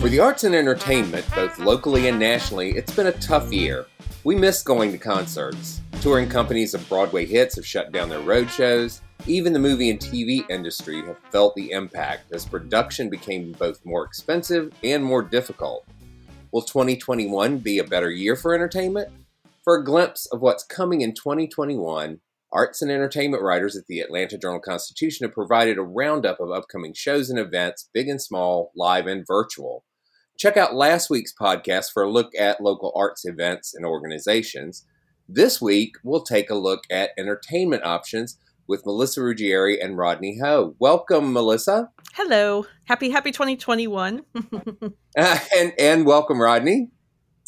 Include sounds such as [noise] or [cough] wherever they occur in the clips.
For the arts and entertainment, both locally and nationally, it's been a tough year. We miss going to concerts. Touring companies of Broadway hits have shut down their road shows. Even the movie and TV industry have felt the impact as production became both more expensive and more difficult. Will 2021 be a better year for entertainment? For a glimpse of what's coming in 2021, arts and entertainment writers at the Atlanta Journal Constitution have provided a roundup of upcoming shows and events, big and small, live and virtual. Check out last week's podcast for a look at local arts events and organizations. This week, we'll take a look at entertainment options with Melissa Ruggieri and Rodney Ho. Welcome, Melissa. Hello. Happy happy 2021. [laughs] [laughs] uh, and and welcome, Rodney.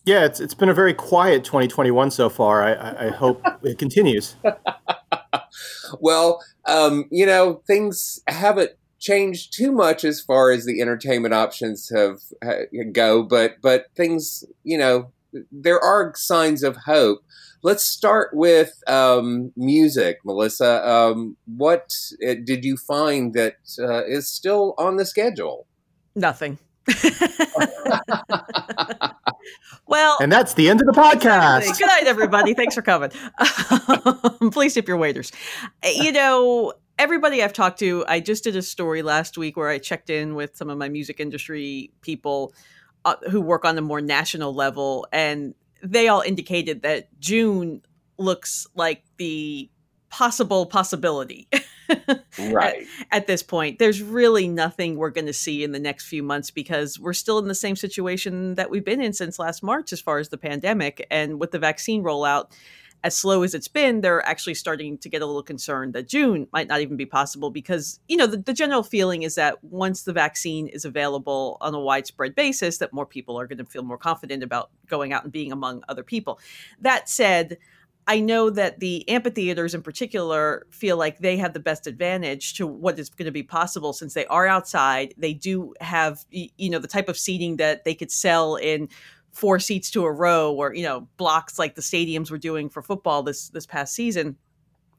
Yeah, it's it's been a very quiet 2021 so far. I, I hope [laughs] it continues. well, um, you know, things haven't changed too much as far as the entertainment options have go, but but things, you know, there are signs of hope. Let's start with um, music, Melissa. Um, what uh, did you find that uh, is still on the schedule? Nothing. [laughs] [laughs] well, and that's the end of the podcast. Good night, everybody. Thanks for coming. [laughs] Please tip your waiters. You know, everybody I've talked to, I just did a story last week where I checked in with some of my music industry people uh, who work on a more national level, and they all indicated that June looks like the possible possibility. [laughs] right. At, at, this point, there's really nothing we're going to see in the next few months because we're still in the same situation that we've been in since last March as far as the pandemic. And with the vaccine rollout, as slow as it's been, they're actually starting to get a little concerned that June might not even be possible because, you know, the, the, general feeling is that once the vaccine is available on a widespread basis, that more people are going to feel more confident about going out and being among other people. That said, I know that the amphitheaters in particular feel like they have the best advantage to what is going to be possible since they are outside. They do have, you know, the type of seating that they could sell in four seats to a row or you know blocks like the stadiums were doing for football this this past season.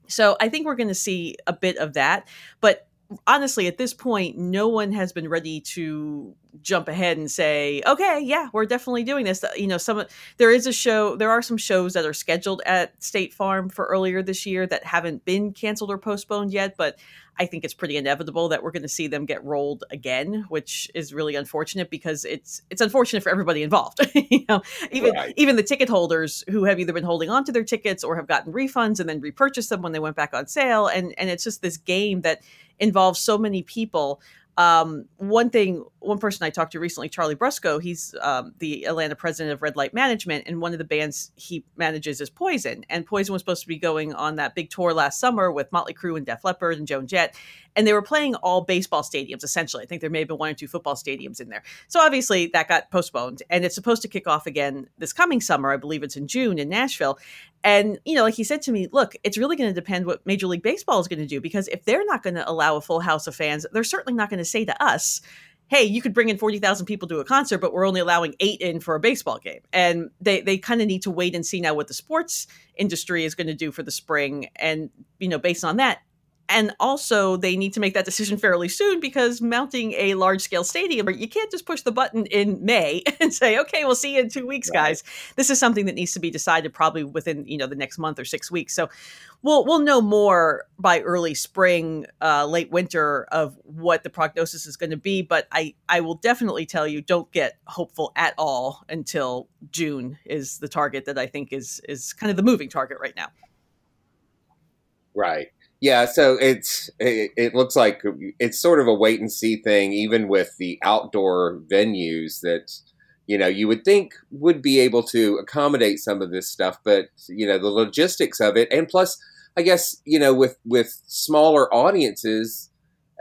So i think we're going to see a bit of that but honestly at this point no one has been ready to jump ahead and say okay yeah we're definitely doing this you know some there is a show there are some shows that are scheduled at state farm for earlier this year that haven't been canceled or postponed yet but I think it's pretty inevitable that we're going to see them get rolled again, which is really unfortunate because it's it's unfortunate for everybody involved. [laughs] you know, even right. even the ticket holders who have either been holding on to their tickets or have gotten refunds and then repurchased them when they went back on sale, and and it's just this game that involves so many people. Um, one thing, one person I talked to recently, Charlie Brusco, he's um, the Atlanta president of Red Light Management, and one of the bands he manages is Poison. And Poison was supposed to be going on that big tour last summer with Motley Crue and Def Leppard and Joan Jett, and they were playing all baseball stadiums essentially. I think there may have been one or two football stadiums in there. So obviously that got postponed, and it's supposed to kick off again this coming summer. I believe it's in June in Nashville. And, you know, like he said to me, look, it's really going to depend what Major League Baseball is going to do because if they're not going to allow a full house of fans, they're certainly not going to say to us, hey, you could bring in 40,000 people to a concert, but we're only allowing eight in for a baseball game. And they, they kind of need to wait and see now what the sports industry is going to do for the spring. And, you know, based on that, and also they need to make that decision fairly soon because mounting a large scale stadium you can't just push the button in may [laughs] and say okay we'll see you in two weeks right. guys. This is something that needs to be decided probably within you know the next month or six weeks. So we'll we'll know more by early spring uh, late winter of what the prognosis is going to be but i i will definitely tell you don't get hopeful at all until june is the target that i think is is kind of the moving target right now. Right yeah, so it's it, it, looks like it's sort of a wait and see thing, even with the outdoor venues that you know you would think would be able to accommodate some of this stuff, but you know the logistics of it, and plus, I guess you know with with smaller audiences,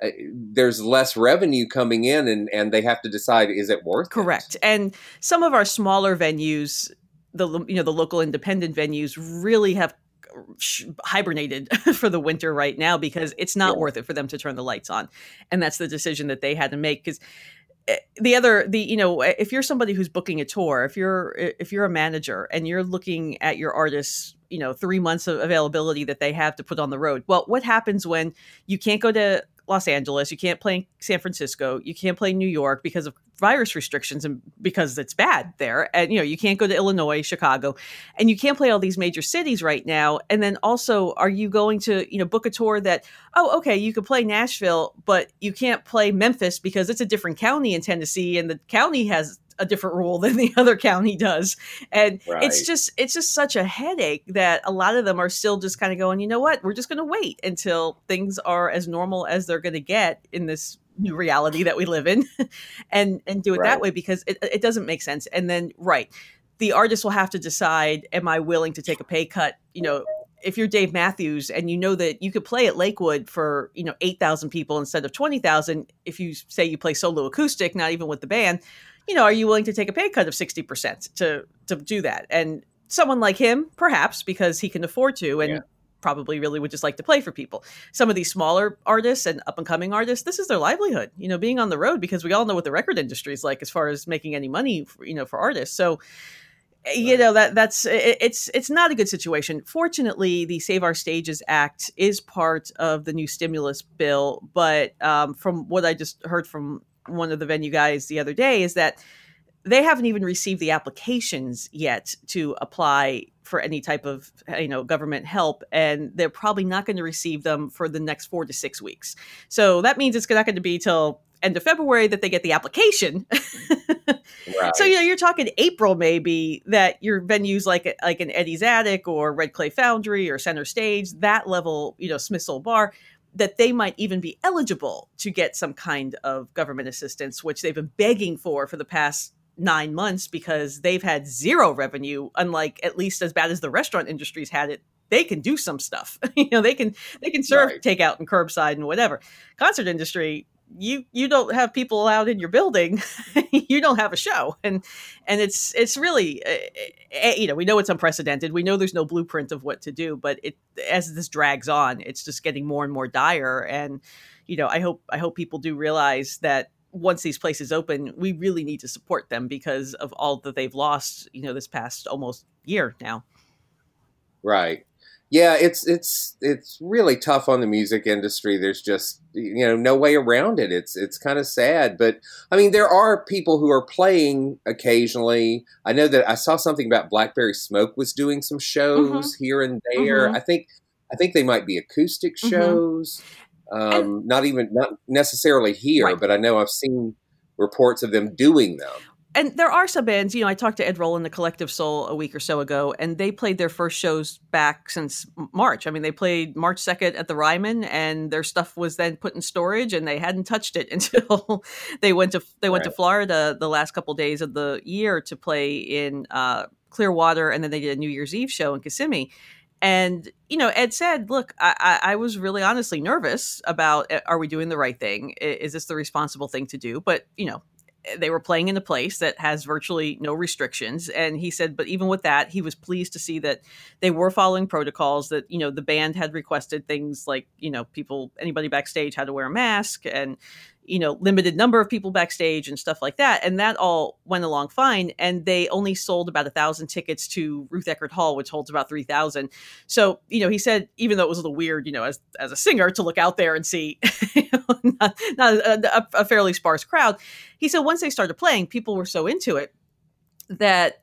uh, there's less revenue coming in, and and they have to decide is it worth correct. It? And some of our smaller venues the you know the local independent venues really have hibernated [laughs] for the winter right now because it's not yeah. worth it for them to turn the lights on and that's the decision that they had to make because eh, the other the you know if you're somebody who's booking a tour if you're if you're a manager and you're looking at your artists you know three months of availability that they have to put on the road well what happens when you can't go to Los Angeles, you can't play San Francisco, you can't play New York because of virus restrictions and because it's bad there. And you know, you can't go to Illinois, Chicago, and you can't play all these major cities right now. And then also, are you going to, you know, book a tour that, oh, okay, you could play Nashville, but you can't play Memphis because it's a different county in Tennessee and the county has a different rule [laughs] than the other county does and right. it's just it's just such a headache that a lot of them are still just kind of going you know what we're just going to wait until things are as normal as they're going to get in this new reality that we live in [laughs] and and do it right. that way because it, it doesn't make sense and then right the artist will have to decide am i willing to take a pay cut you know if you're Dave Matthews and you know that you could play at Lakewood for you know eight thousand people instead of twenty thousand, if you say you play solo acoustic, not even with the band, you know, are you willing to take a pay cut of 60% to to do that? And someone like him, perhaps because he can afford to and yeah. probably really would just like to play for people. Some of these smaller artists and up and coming artists, this is their livelihood, you know, being on the road because we all know what the record industry is like as far as making any money, for, you know, for artists. So you know that that's it, it's it's not a good situation fortunately the save our stages act is part of the new stimulus bill but um, from what i just heard from one of the venue guys the other day is that they haven't even received the applications yet to apply for any type of you know government help and they're probably not going to receive them for the next 4 to 6 weeks. So that means it's not going to be till end of February that they get the application. right. [laughs] So you know you're talking April maybe that your venues like like an Eddie's Attic or Red Clay Foundry or Center Stage that level you know Smith's Olde Bar that they might even be eligible to get some kind of government assistance, which they've been begging for for the past nine months because they've had zero revenue, unlike at least as bad as the restaurant industry's had it. They can do some stuff. [laughs] you know, they can they can serve right. takeout and curbside and whatever. Concert industry, you you don't have people allowed in your building. [laughs] You don't have a show. And and it's it's really uh, you know we know it's unprecedented. We know there's no blueprint of what to do but it as this drags on it's just getting more and more dire. And you know i hope i hope people do realize that once these places open we really need to support them because of all that they've lost you know this past almost year now. Right yeah, it's it's it's really tough on the music industry. There's just you know no way around it. It's it's kind of sad, but I mean there are people who are playing occasionally. I know that I saw something about Blackberry Smoke was doing some shows mm-hmm. here and there. Mm-hmm. I think I think they might be acoustic mm-hmm. shows. Mm-hmm. Um, not even not necessarily here, right. but I know I've seen reports of them doing them and there are some bands, you know, I talked to Ed Roland, the Collective Soul, a week or so ago, and they played their first shows back since March. I mean, they played March 2nd at the Ryman, and their stuff was then put in storage, and they hadn't touched it [laughs] until they went to they went right. to Florida the last couple days of the year to play in uh, Clearwater, and then they did a New Year's Eve show in Kissimmee. And you know, Ed said, "Look, I, I, was really honestly nervous about eh, are we doing the right thing? Is this the responsible thing to do?" But you know, they were playing in a place that has virtually no restrictions. And he said but even with that he was pleased to see that they were following protocols that you know the band had requested things like you know people anybody backstage had to wear a mask. And you know limited number of people backstage and stuff like that and that all went along fine and they only sold about a thousand tickets to ruth eckerd hall which holds about 3000 so you know he said even though it was a little weird you know as as a singer to look out there and see [laughs] you know, not, not a, a fairly sparse crowd he said once they started playing people were so into it that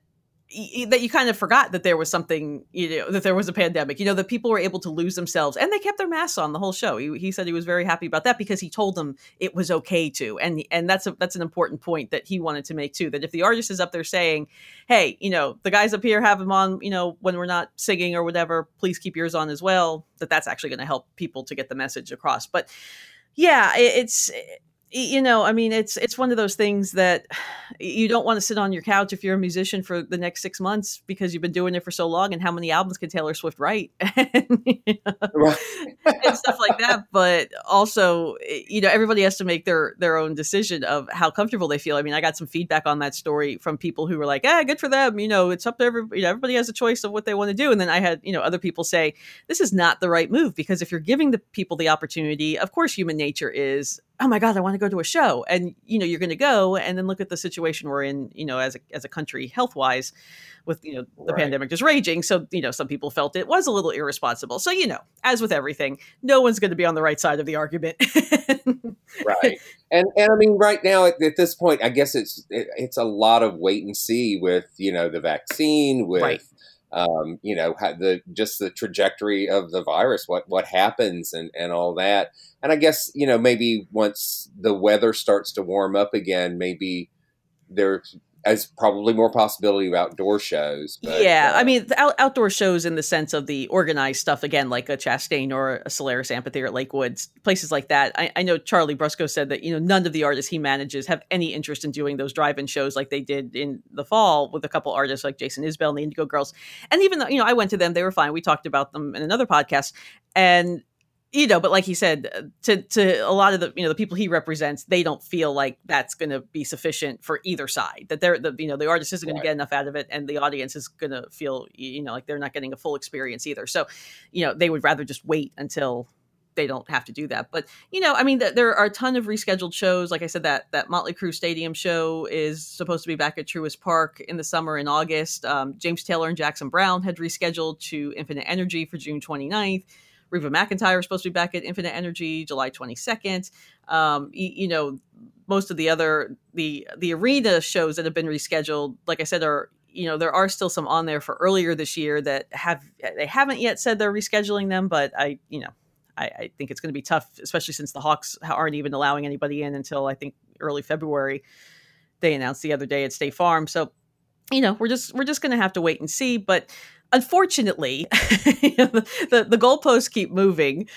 that you kind of forgot that there was something, you know, that there was a pandemic, you know, that people were able to lose themselves and they kept their masks on the whole show. He, he said he was very happy about that because he told them it was okay to. And, and that's a, that's an important point that he wanted to make too, that if the artist is up there saying, Hey, you know, the guys up here have them on, you know, when we're not singing or whatever, please keep yours on as well, that that's actually going to help people to get the message across. But yeah, it, it's, you know i mean it's it's one of those things that [sighs] you don't want to sit on your couch if you're a musician for the next six months because you've been doing it for so long and how many albums can taylor swift write? [laughs] And, you know, right. and stuff like that but also you know everybody has to make their their own decision of how comfortable they feel. I mean i got some feedback on that story from people who were like ah good for them you know it's up to everybody you know, everybody has a choice of what they want to do. And then i had you know other people say this is not the right move because if you're giving the people the opportunity of course human nature is oh my god i want to go to a show and you know you're going to go and then look at the situation we're in you know as a, as a country health wise with you know the right. pandemic just raging so you know some people felt it was a little irresponsible. So you know as with everything no one's going to be on the right side of the argument. Right. [laughs] And and i mean right now at, at, this point i guess it's it, it's a lot of wait and see with you know the vaccine with right um, you know, the just the trajectory of the virus, what what happens, and and all that. And I guess you know maybe once the weather starts to warm up again, maybe there as probably more possibility of outdoor shows. But, yeah, uh, I mean, out- outdoor shows in the sense of the organized stuff, again, like a Chastain or a Cellairis Amphitheater at Lakewood, places like that. I, I, know Charlie Brusco said that, you know, none of the artists he manages have any interest in doing those drive-in shows like they did in the fall with a couple artists like Jason Isbell and the Indigo Girls. And even though, you know, I went to them, they were fine. We talked about them in another podcast. And you know, but like he said, uh, to to a lot of the you know the people he represents, they don't feel like that's going to be sufficient for either side. That they're the you know the artist isn't going right. to get enough out of it, and the audience is going to feel you know like they're not getting a full experience either. So, you know, they would rather just wait until they don't have to do that. But you know, I mean, th- there are a ton of rescheduled shows. Like I said, that that Motley Crue Stadium show is supposed to be back at Truist Park in the summer in August. Um, James Taylor and Jackson Browne had rescheduled to Infinite Energy for June 29th. Reba McEntire is supposed to be back at Infinite Energy July 22nd. Um, you, you, know, most of the other the the arena shows that have been rescheduled, like I said, are you know there are still some on there for earlier this year that have they haven't yet said they're rescheduling them, but I you know I, I think it's going to be tough, especially since the Hawks aren't even allowing anybody in until I think early February. They announced the other day at State Farm, so you know we're just we're just going to have to wait and see, but unfortunately, the, [laughs] the, the goalposts keep moving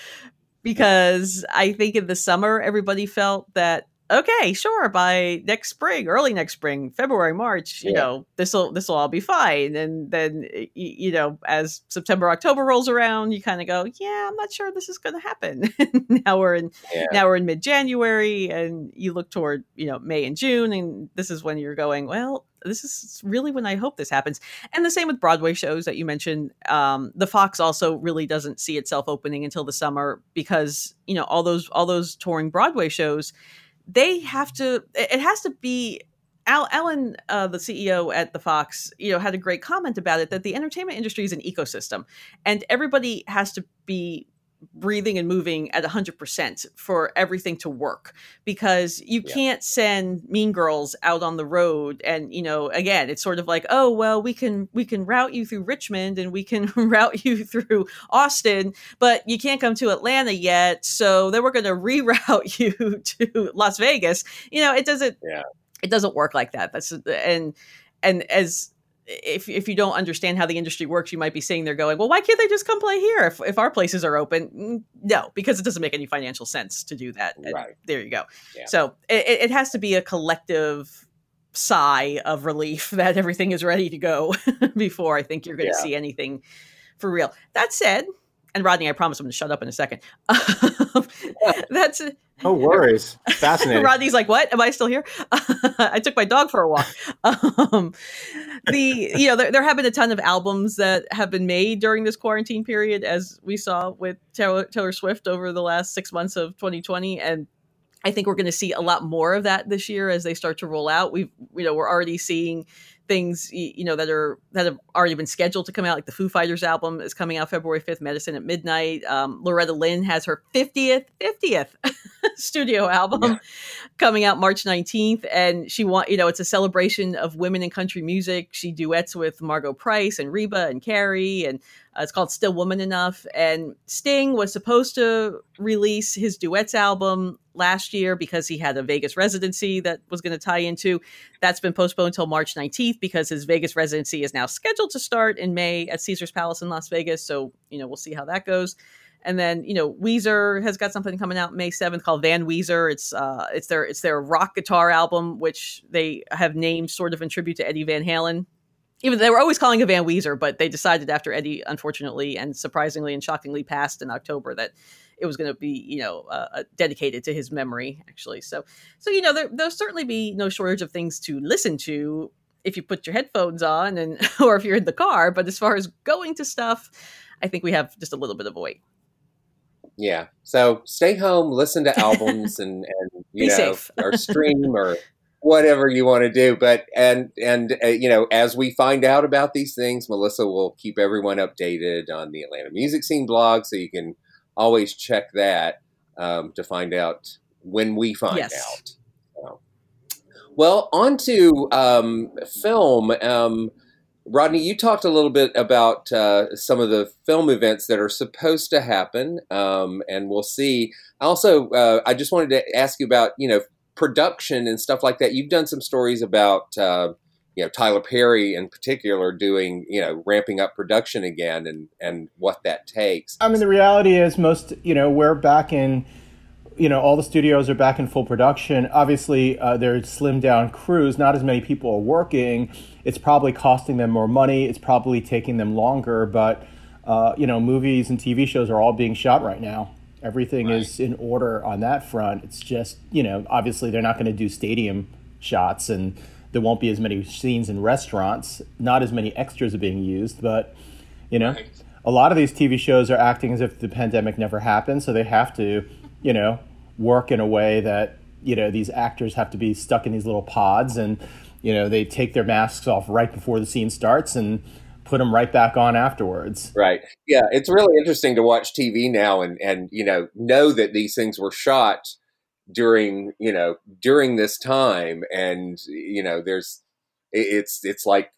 because I think in the summer everybody felt that okay, sure, by next spring, early next spring, February, March, you yeah. know, this will this will all be fine. And then you know, as September, October rolls around, you kind of go, yeah, I'm not sure this is going to happen. [laughs] now we're in yeah. now we're in mid January, and you look toward you know May and June, and this is when you're going, well, this is really when I hope this happens. And the same with Broadway shows that you mentioned. Um, the Fox also really doesn't see itself opening until the summer because you know all those all those touring Broadway shows, they have to. It has to be Al, Ellen, uh, the CEO at the Fox, you know, had a great comment about it that the entertainment industry is an ecosystem, and everybody has to be breathing and moving at 100% for everything to work because you yeah. can't send mean girls out on the road and you know again it's sort of like oh well we can we can route you through richmond and we can [laughs] route you through austin but you can't come to atlanta yet so then we're going to reroute [laughs] you to las vegas you know it doesn't yeah It doesn't work like that. That's and and as if if you don't understand how the industry works, you might be sitting there going, "Well, why can't they just come play here if, if our places are open?" Mm, no, because it doesn't make any financial sense to do that. Right. there you go. Yeah. So it, it has to be a collective sigh of relief [laughs] that everything is ready to go [laughs] before I think you're going to Yeah. see anything for real. That said, and Rodney, I promise I'm going to shut up in a second. [laughs] That's No [laughs] worries. Fascinating. [laughs] Rodney's like, "What? Am I still here?" [laughs] I took my dog for a walk. Um, the you know there, there have been a ton of albums that have been made during this quarantine period, as we saw with Taylor, Taylor Swift over the last six months of 2020, and I think we're going to see a lot more of that this year as they start to roll out. We've you know we're already seeing things you know that are that have already been scheduled to come out like the foo fighters album is coming out february 5th medicine at midnight. Um, loretta lynn has her 50th 50th [laughs] studio album coming out march 19th and she want you know it's a celebration of women in country music. She duets with Margo Price and reba and carrie and uh, it's called still woman enough and sting was supposed to release his duets album last year because he had a vegas residency that was going to tie into that's been postponed until March 19th because his Vegas residency is now scheduled to start in May at Caesar's Palace in Las Vegas. So, you know, we'll see how that goes. And then, you know, Weezer has got something coming out May 7th called Van Weezer. It's uh it's their it's their rock guitar album, which they have named sort of in tribute to Eddie Van Halen. Even they were always calling it Van Weezer, but they decided after Eddie unfortunately and surprisingly and shockingly passed in October that it was going to be you know uh, uh, dedicated to his memory actually so so you know there, there'll certainly be no shortage of things to listen to if you put your headphones on and [laughs] or if you're in the car but as far as going to stuff i think we have just a little bit of a wait Yeah. So stay home, listen to [laughs] albums, and and you Be know, safe. or stream or whatever you want to do. But and and uh, you know, as we find out about these things, Melissa will keep everyone updated on the Atlanta Music Scene blog, so you can always check that um, to find out when we find Yes. out. So. Well, on to um, film. Um, Rodney, you talked a little bit about uh, some of the film events that are supposed to happen, um, and we'll see. Also, uh, I just wanted to ask you about you know production and stuff like that. You've done some stories about uh, you know Tyler Perry in particular doing you know ramping up production again and and what that takes. I mean, the reality is, most you know, we're back in, you know, all the studios are back in full production. Obviously, uh, they're slimmed down crews. Not as many people are working. It's probably costing them more money. It's probably taking them longer. But uh, you know, movies and TV shows are all being shot right now. Everything is in order on that front. It's just you know, obviously, they're not going to do stadium shots and. There won't be as many scenes in restaurants. Not as many extras are being used, but you know, a lot of these TV shows are acting as if the pandemic never happened, so they have to, you know, work in a way that you know these actors have to be stuck in these little pods, and you know they take their masks off right before the scene starts and put them right back on afterwards. Right. Yeah, it's really interesting to watch TV now and and you know know that these things were shot during you know during this time and you know there's it's it's like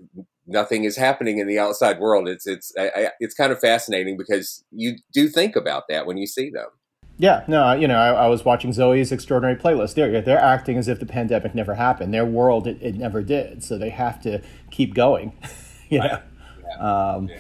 nothing is happening in the outside world it's it's I, I, it's kind of fascinating because you do think about that when you see them Yeah, no, you know, I, I was watching Zoey's extraordinary playlist. They're they're acting as if the pandemic never happened. Their world it, it never did, so they have to keep going. [laughs] you know. Um,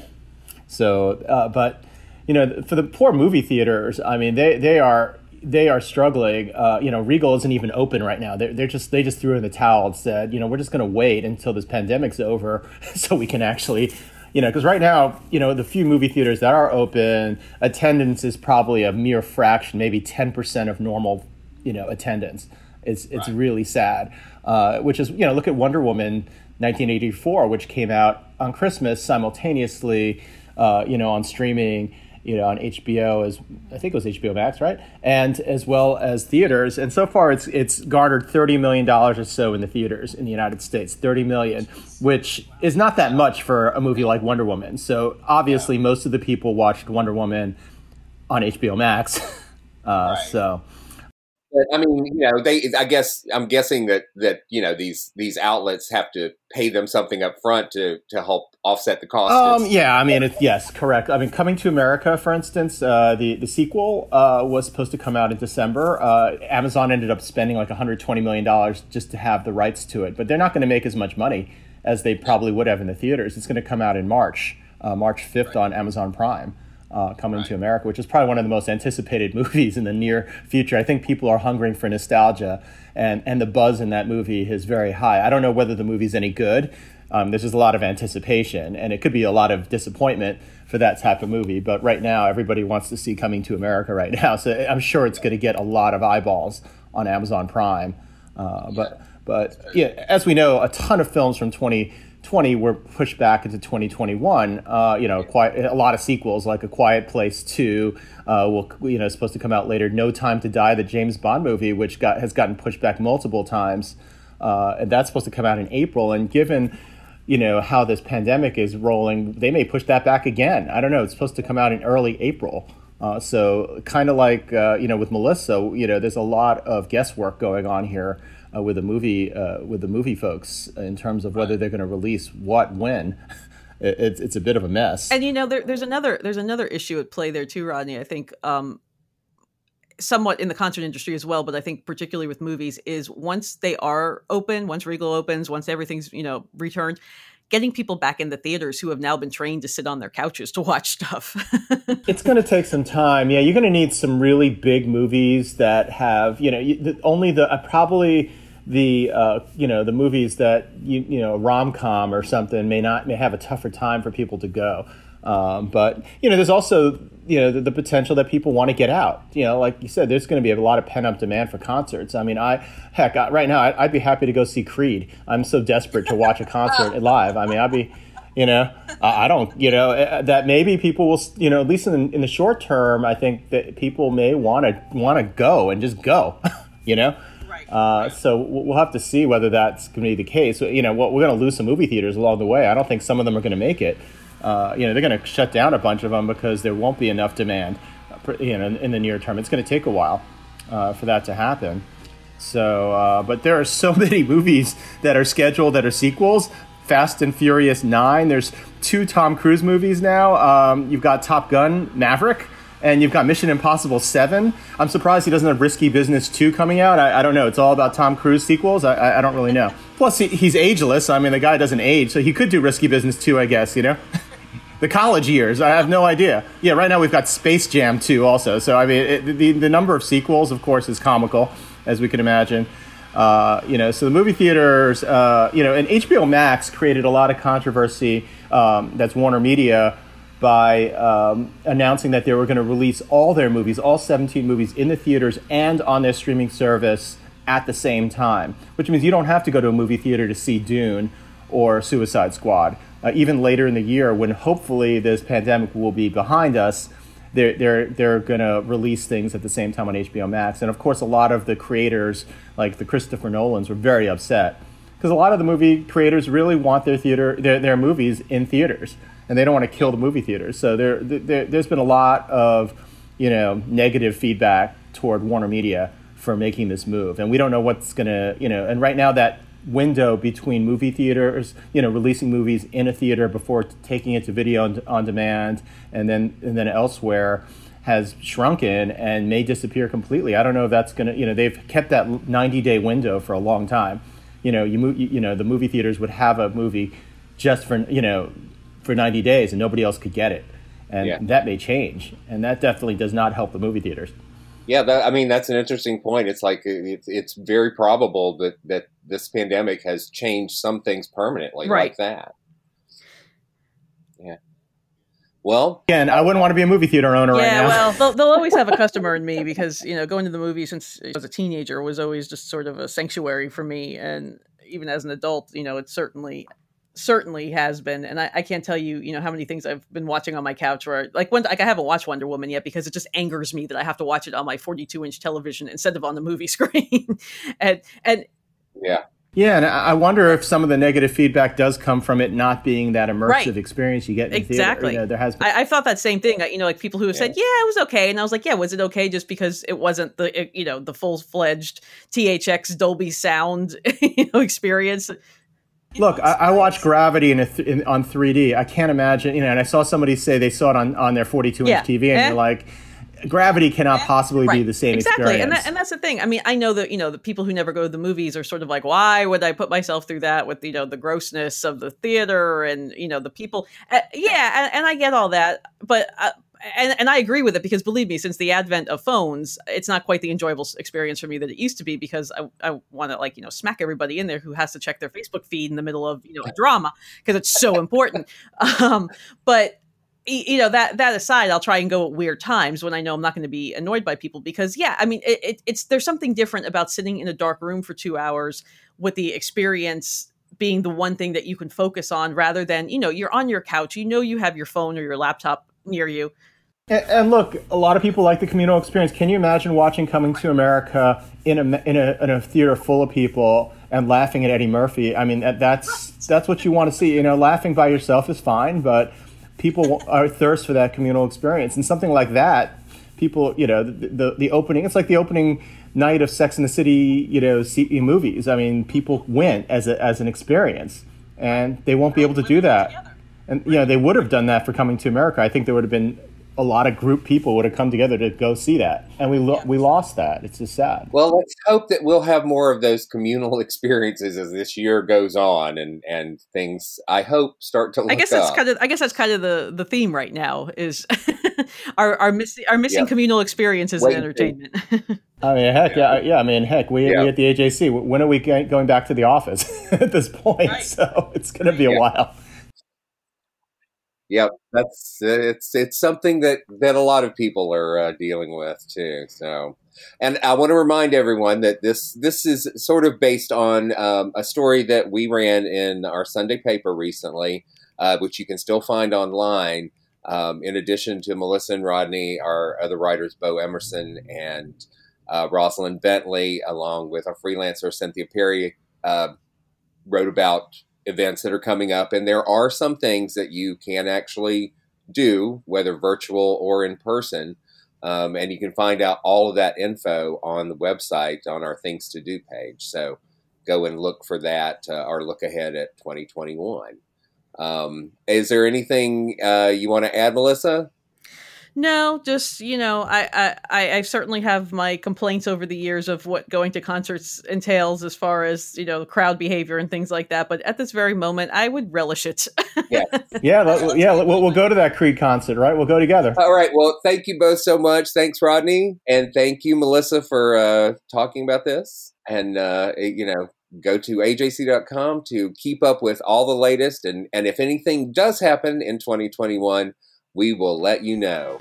So, uh, but you know, for the poor movie theaters, I mean, they they are they are struggling. Uh, you know, Regal isn't even open right now. They're, they're just they just threw in the towel and said, you know, we're just going to wait until this pandemic's over [laughs] so we can actually. You know, because right now, you know, the few movie theaters that are open, attendance is probably a mere fraction, maybe ten percent of normal, you know, attendance. It's it's really sad. Uh, which is, you know, look at Wonder Woman, 1984, which came out on Christmas simultaneously, uh, you know, on streaming, you know, on HBO as I think it was HBO Max, right? And as well as theaters. And so far, it's it's garnered 30 million dollars or so in the theaters in the United States, 30 million, which is not that much for a movie like Wonder Woman. So obviously, most of the people watched Wonder Woman on HBO Max. [laughs] Uh, So but I mean, you know, they. I guess I'm guessing that that you know these these outlets have to pay them something up front to to help offset the cost. Um, yeah, I mean, it's, yes, correct. I mean, Coming to America, for instance, uh, the the sequel uh, was supposed to come out in December. Uh, Amazon ended up spending like 120 million dollars just to have the rights to it, but they're not going to make as much money as they probably would have in the theaters. It's going to come out in March, uh, March 5th right. on Amazon Prime uh, coming right. to America, which is probably one of the most anticipated [laughs] movies in the near future. I think people are hungering for nostalgia, and, and the buzz in that movie is very high. I don't know whether the movie's any good. Um, there's just a lot of anticipation, and it could be a lot of disappointment for that type of movie. But right now, everybody wants to see Coming to America right now, so I'm sure it's going to get a lot of eyeballs on Amazon Prime. Uh, but but yeah, as we know, a ton of films from 20 20 were pushed back into 2021. Uh, you know, quite a lot of sequels like A Quiet Place 2 uh, will you know supposed to come out later. No Time to Die, the James Bond movie, which got has gotten pushed back multiple times, uh, and that's supposed to come out in April. And given you know how this pandemic is rolling, they may push that back again. I don't know. It's supposed to come out in early April. Uh, so kind of like uh, you know with Melissa, you know, there's a lot of guesswork going on here uh, with the movie uh, with the movie folks in terms of whether they're going to release what when. [laughs] it's it's a bit of a mess. And you know, there, there's another there's another issue at play there too, Rodney. I think um, somewhat in the concert industry as well, but I think particularly with movies is once they are open, once Regal opens, once everything's you know returned, getting people back in the theaters who have now been trained to sit on their couches to watch stuff. [laughs] it's going to take some time. Yeah, you're going to need some really big movies that have you know only the uh, probably the uh, you know the movies that you you know rom com or something may not may have a tougher time for people to go. Um, but you know, there's also you know the, the, potential that people want to get out. You know, like you said, there's going to be a lot of pent up demand for concerts. I mean, I heck, I, right now I'd, I'd, be happy to go see Creed. I'm so desperate to watch a concert [laughs] live. I mean, I'd be. You know, I don't. You know eh, that maybe people will. You know, at least in, in the short term, I think that people may want to want to go and just go. [laughs] you know, uh, so we'll have to see whether that's going to be the case. You know, we're going to lose some movie theaters along the way. I don't think some of them are going to make it. Uh, you know, they're going to shut down a bunch of them because there won't be enough demand. You know, in the near term, it's going to take a while uh, for that to happen. So, uh, but there are [laughs] so many movies that are scheduled that are sequels. Fast and Furious Nine. There's two Tom Cruise movies now. Um, you've got Top Gun Maverick and you've got Mission Impossible 7. I'm surprised he doesn't have Risky Business 2 coming out. I, I don't know. It's all about Tom Cruise sequels. I, I, I don't really know. Plus, he, he's ageless. I mean, the guy doesn't age, so he could do Risky Business 2, I guess, you know? [laughs] the college years, I have no idea. Yeah, right now we've got Space Jam 2 also. So, I mean, it, the, the number of sequels, of course, is comical, as we can imagine. Uh, you know, so the movie theaters, uh, you know, and HBO Max created a lot of controversy. Um, that's Warner Media by um, announcing that they were going to release all their movies, all 17 movies, in the theaters and on their streaming service at the same time, which means you don't have to go to a movie theater to see Dune or Suicide Squad. Uh, even later in the year, when hopefully this pandemic will be behind us, they're, they're, they're going to release things at the same time on HBO Max. And of course, a lot of the creators, like the Christopher Nolans, were very upset because a lot of the movie creators really want their theater, their, their movies in theaters and they don't want to kill the movie theaters. So there, there there's been a lot of you know negative feedback toward Warner Media for making this move, and we don't know what's gonna you know. And right now that window between movie theaters, you know, releasing movies in a theater before taking it to video on, on demand, and then and then elsewhere has shrunken and may disappear completely. I don't know if that's going to, you know, they've kept that 90 day window for a long time. You know, you, you know, the movie theaters would have a movie just for, you know, for 90 days and nobody else could get it. And yeah. that may change. And that definitely does not help the movie theaters. Yeah, that, I mean that's an interesting point. It's like it's, it's very probable that that this pandemic has changed some things permanently right. like that. Yeah. Well, again, I wouldn't want to be a movie theater owner yeah, right now. well, they'll, they'll always have a [laughs] customer in me because you know going to the movies since I was a teenager was always just sort of a sanctuary for me, and even as an adult, you know, it certainly certainly has been and I, I, can't tell you you know how many things i've been watching on my couch where like when like i haven't watched wonder woman yet because it just angers me that i have to watch it on my 42 inch television instead of on the movie [laughs] screen and and yeah Yeah, and I wonder if some of the negative feedback does come from it not being that immersive Right. experience you get in exactly. theater. You know, there has been, I, I thought that same thing. You know, like people who have said, "Yeah, it was okay," and I was like, "Yeah, was it okay?" Just because it wasn't the it- you know the full fledged THX Dolby sound [laughs] you know experience. Look, I, I watched Gravity in, a th- in on 3D. I can't imagine, you know. And I saw somebody say they saw it on, on their 42 inch Yeah. TV, and Eh. you're like, Gravity cannot possibly be the same exactly. Experience. and, that, and that's the thing. I mean i know that you know the people who never go to the movies are sort of like why would i put myself through that with you know the grossness of the theater and you know the people? Uh, yeah and, and i get all that but uh, and, and I agree with it because believe me, since the advent of phones, it's not quite the enjoyable experience for me that it used to be because I, I want to like, you know, smack everybody in there who has to check their Facebook feed in the middle of, you know, a drama because it's so important. [laughs] um, but you know that that aside i'll try and go at weird times when i know i'm not going to be annoyed by people because yeah i mean it, it, it's there's something different about sitting in a dark room for two hours with the experience being the one thing that you can focus on rather than you know you're on your couch you know you have your phone or your laptop near you And, and look, a lot of people like the communal experience. Can you imagine watching Coming to America in a in a, in a theater full of people and laughing at Eddie Murphy? I mean, that, that's that's what you want to see. You know, laughing by yourself is fine, but people are thirst for that communal experience, and something like that. People, you know, the, the the opening. It's like the opening night of Sex in the City. You know, movies. I mean, people went as a, as an experience, and they won't be able to do that. And you know, they would have done that for Coming to America. I think there would have been a lot of group people would have come together to go see that, and we lo- we lost that. It's just sad. Well, let's hope that we'll have more of those communal [laughs] experiences as this year goes on, and and things I hope start to. Look i guess that's up. kind of i guess that's kind of the the theme right now is [laughs] our our missing our missing Yep. communal experiences Wait in and entertainment [laughs] I mean, heck, yeah, yeah. I mean, heck, we, Yeah. we at the AJC. When are we going back to the office at this point? So it's going to be a Yeah. while. Yep, that's it's it's something that that a lot of people are uh, dealing with too. So, and I want to remind everyone that this this is sort of based on um, a story that we ran in our Sunday paper recently, uh, which you can still find online. Um, in addition to Melissa and Rodney, our other writers, Bo Emerson and uh, Rosalind Bentley, along with our freelancer Cynthia Perry, uh, wrote about events that are coming up. And there are some things that you can actually do, whether virtual or in person. Um, and you can find out all of that info on the website on our Things to Do page. So go and look for that uh, or look ahead at 2021. Um, is there anything uh, you want to add, Melissa? No, just you know, I, I I I certainly have my complaints over the years of what going to concerts entails as far as you know crowd behavior and things like that. But at this very moment, I would relish it. [laughs] Yeah, let- yeah. We'll, we'll go to that Creed concert, right? We'll go together. All right. Well, thank you both so much. Thanks, Rodney. And thank you, Melissa, for uh, talking about this. And, uh, you know, go to ajc.com to keep up with all the latest. And, and if anything does happen in 2021, we will let you know.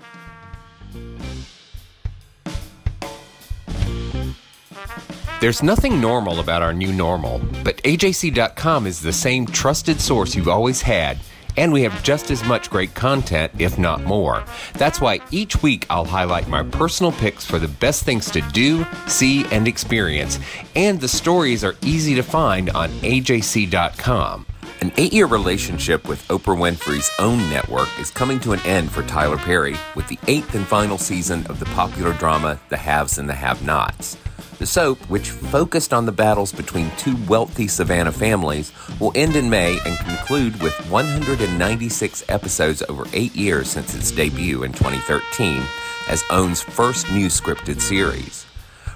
There's nothing normal about our new normal, but AJC.com is the same trusted source you've always had, and we have just as much great content, if not more. That's why each week I'll highlight my personal picks for the best things to do, see, and experience, and the stories are easy to find on AJC.com. An eight year relationship with Oprah Winfrey's own network is coming to an end for Tyler Perry with the eighth and final season of the popular drama The Haves and the Have Nots. The soap, which focused on the battles between two wealthy Savannah families, will end in May and conclude with 196 episodes over eight years since its debut in 2013 as OWN's first new scripted series.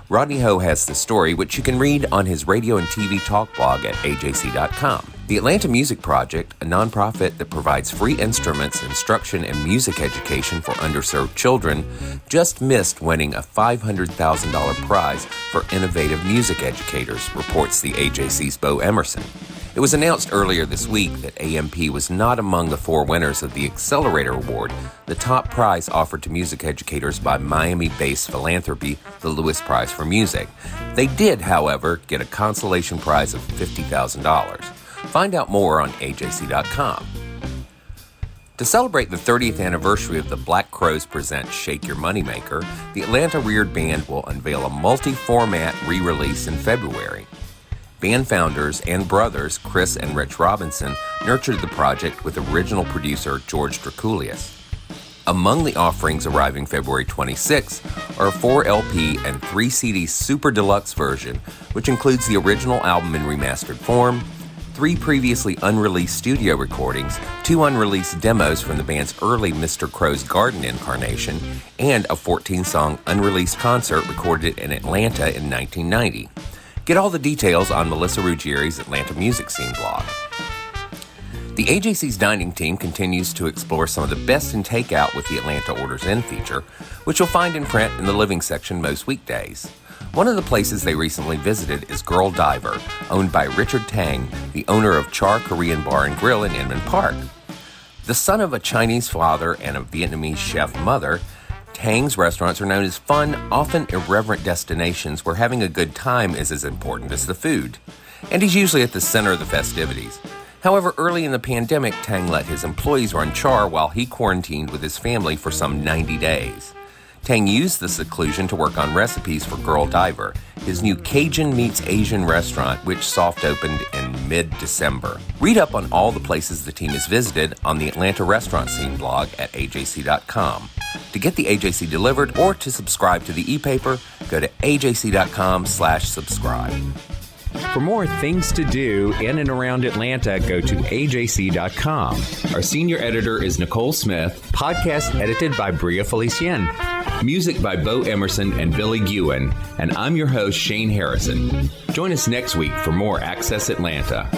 Rodney Ho has the story, which you can read on his radio and TV talk blog at ajc.com. The Atlanta Music Project, a nonprofit that provides free instruments, instruction, and music education for underserved children, just missed winning a $500,000 prize for innovative music educators, reports the AJC's Bo Emerson. It was announced earlier this week that AMP was not among the four winners of the Accelerator Award, the top prize offered to music educators by Miami based philanthropy, the Lewis Prize for Music. They did, however, get a consolation prize of $50,000. Find out more on AJC.com. To celebrate the 30th anniversary of the Black Crowes Present Shake Your Moneymaker, the Atlanta Reared Band will unveil a multi format re release in February. band founders and brothers Chris and Rich Robinson nurtured the project with original producer George Drakoulias. Among the offerings arriving February 26 are a 4 LP and 3 CD super deluxe version, which includes the original album in remastered form, three previously unreleased studio recordings, two unreleased demos from the band's early Mr. Crowe's Garden incarnation, and a 14 song unreleased concert recorded in Atlanta in 1990. Get all the details on Melissa Ruggieri's Atlanta Music Scene blog. The AJC's dining team continues to explore some of the best in takeout with the Atlanta Orders In feature, which you'll find in print in the living section most weekdays. One of the places they recently visited is Girl Diver, owned by Richard Tang, the owner of Char Korean Bar and Grill in Inman Park. The son of a Chinese father and a Vietnamese chef mother, Tang's restaurants are known as fun, often irreverent destinations where having a good time is as important as the food. And he's usually at the center of the festivities. However, early in the pandemic, Tang let his employees run Char while he quarantined with his family for some 90 days. Tang used the seclusion to work on recipes for Girl Diver, his new Cajun meets Asian restaurant, which soft opened in mid December. Read up on all the places the team has visited on the Atlanta Restaurant Scene blog at ajc.com. To get the AJC delivered or to subscribe to the e-paper, go to ajc.com slash subscribe. For more things to do in and around Atlanta, go to ajc.com. Our senior editor is Nicole Smith, podcast edited by Bria Felicien. Music by Bo Emerson and Billy Gewen, and I'm your host, Shane Harrison. Join us next week for more Access Atlanta.